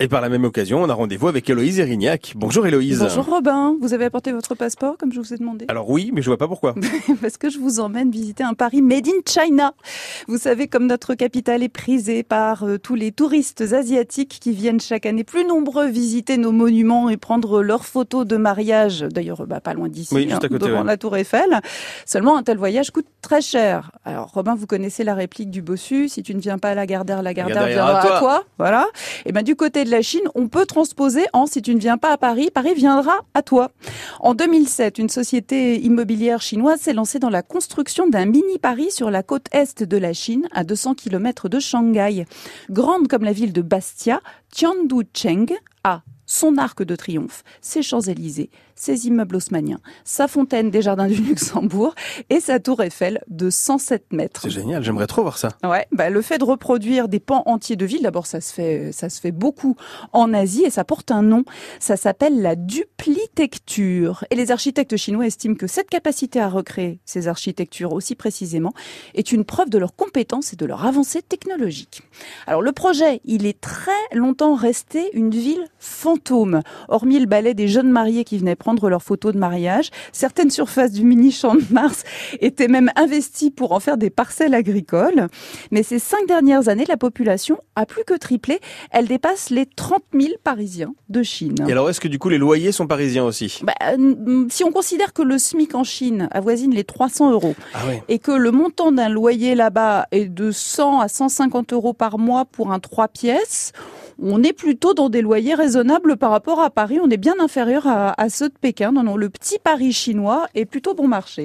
Et par la même occasion, on a rendez-vous avec Héloïse Erignac. Bonjour Héloïse. Bonjour Robin, vous avez apporté votre passeport comme je vous ai demandé Alors oui, mais je vois pas pourquoi. Parce que je vous emmène visiter un Paris made in China. Vous savez comme notre capitale est prisée par euh, tous les touristes asiatiques qui viennent chaque année plus nombreux visiter nos monuments et prendre leurs photos de mariage. D'ailleurs, bah, pas loin d'ici, Oui, hein, devant ouais. la Tour Eiffel. Seulement un tel voyage coûte très cher. Alors Robin, vous connaissez la réplique du bossu si tu ne viens pas à la Gardère, la Gardère viendra à toi. Voilà. Et ben du côté de la Chine, on peut transposer en si tu ne viens pas à Paris, Paris viendra à toi. En 2007, une société immobilière chinoise s'est lancée dans la construction d'un mini Paris sur la côte est de la Chine, à 200 km de Shanghai. Grande comme la ville de Bastia, Tianducheng a son arc de triomphe, ses Champs-Élysées, ses immeubles haussmanniens, sa fontaine des jardins du Luxembourg et sa tour Eiffel de 107 mètres. C'est génial, j'aimerais trop voir ça. Ouais, bah le fait de reproduire des pans entiers de ville, d'abord ça se fait, ça se fait beaucoup en Asie et ça porte un nom. Ça s'appelle la duplitecture. Et les architectes chinois estiment que cette capacité à recréer ces architectures aussi précisément est une preuve de leur compétence et de leur avancée technologique. Alors le projet, il est très longtemps resté une ville fantôme. Hormis le ballet des jeunes mariés qui venaient prendre leurs photos de mariage, certaines surfaces du mini champ de Mars étaient même investies pour en faire des parcelles agricoles. Mais ces cinq dernières années, la population a plus que triplé. Elle dépasse les 30 000 Parisiens de Chine. Et alors, est-ce que du coup les loyers sont parisiens aussi? Bah, si on considère que le SMIC en Chine avoisine les 300 euros Ah et que le montant d'un loyer là-bas est de 100 à 150 euros par mois pour un 3 pièces, on est plutôt dans des loyers raisonnables par rapport à Paris. On est bien inférieur à, ceux de Pékin. Non, non, le petit Paris chinois est plutôt bon marché.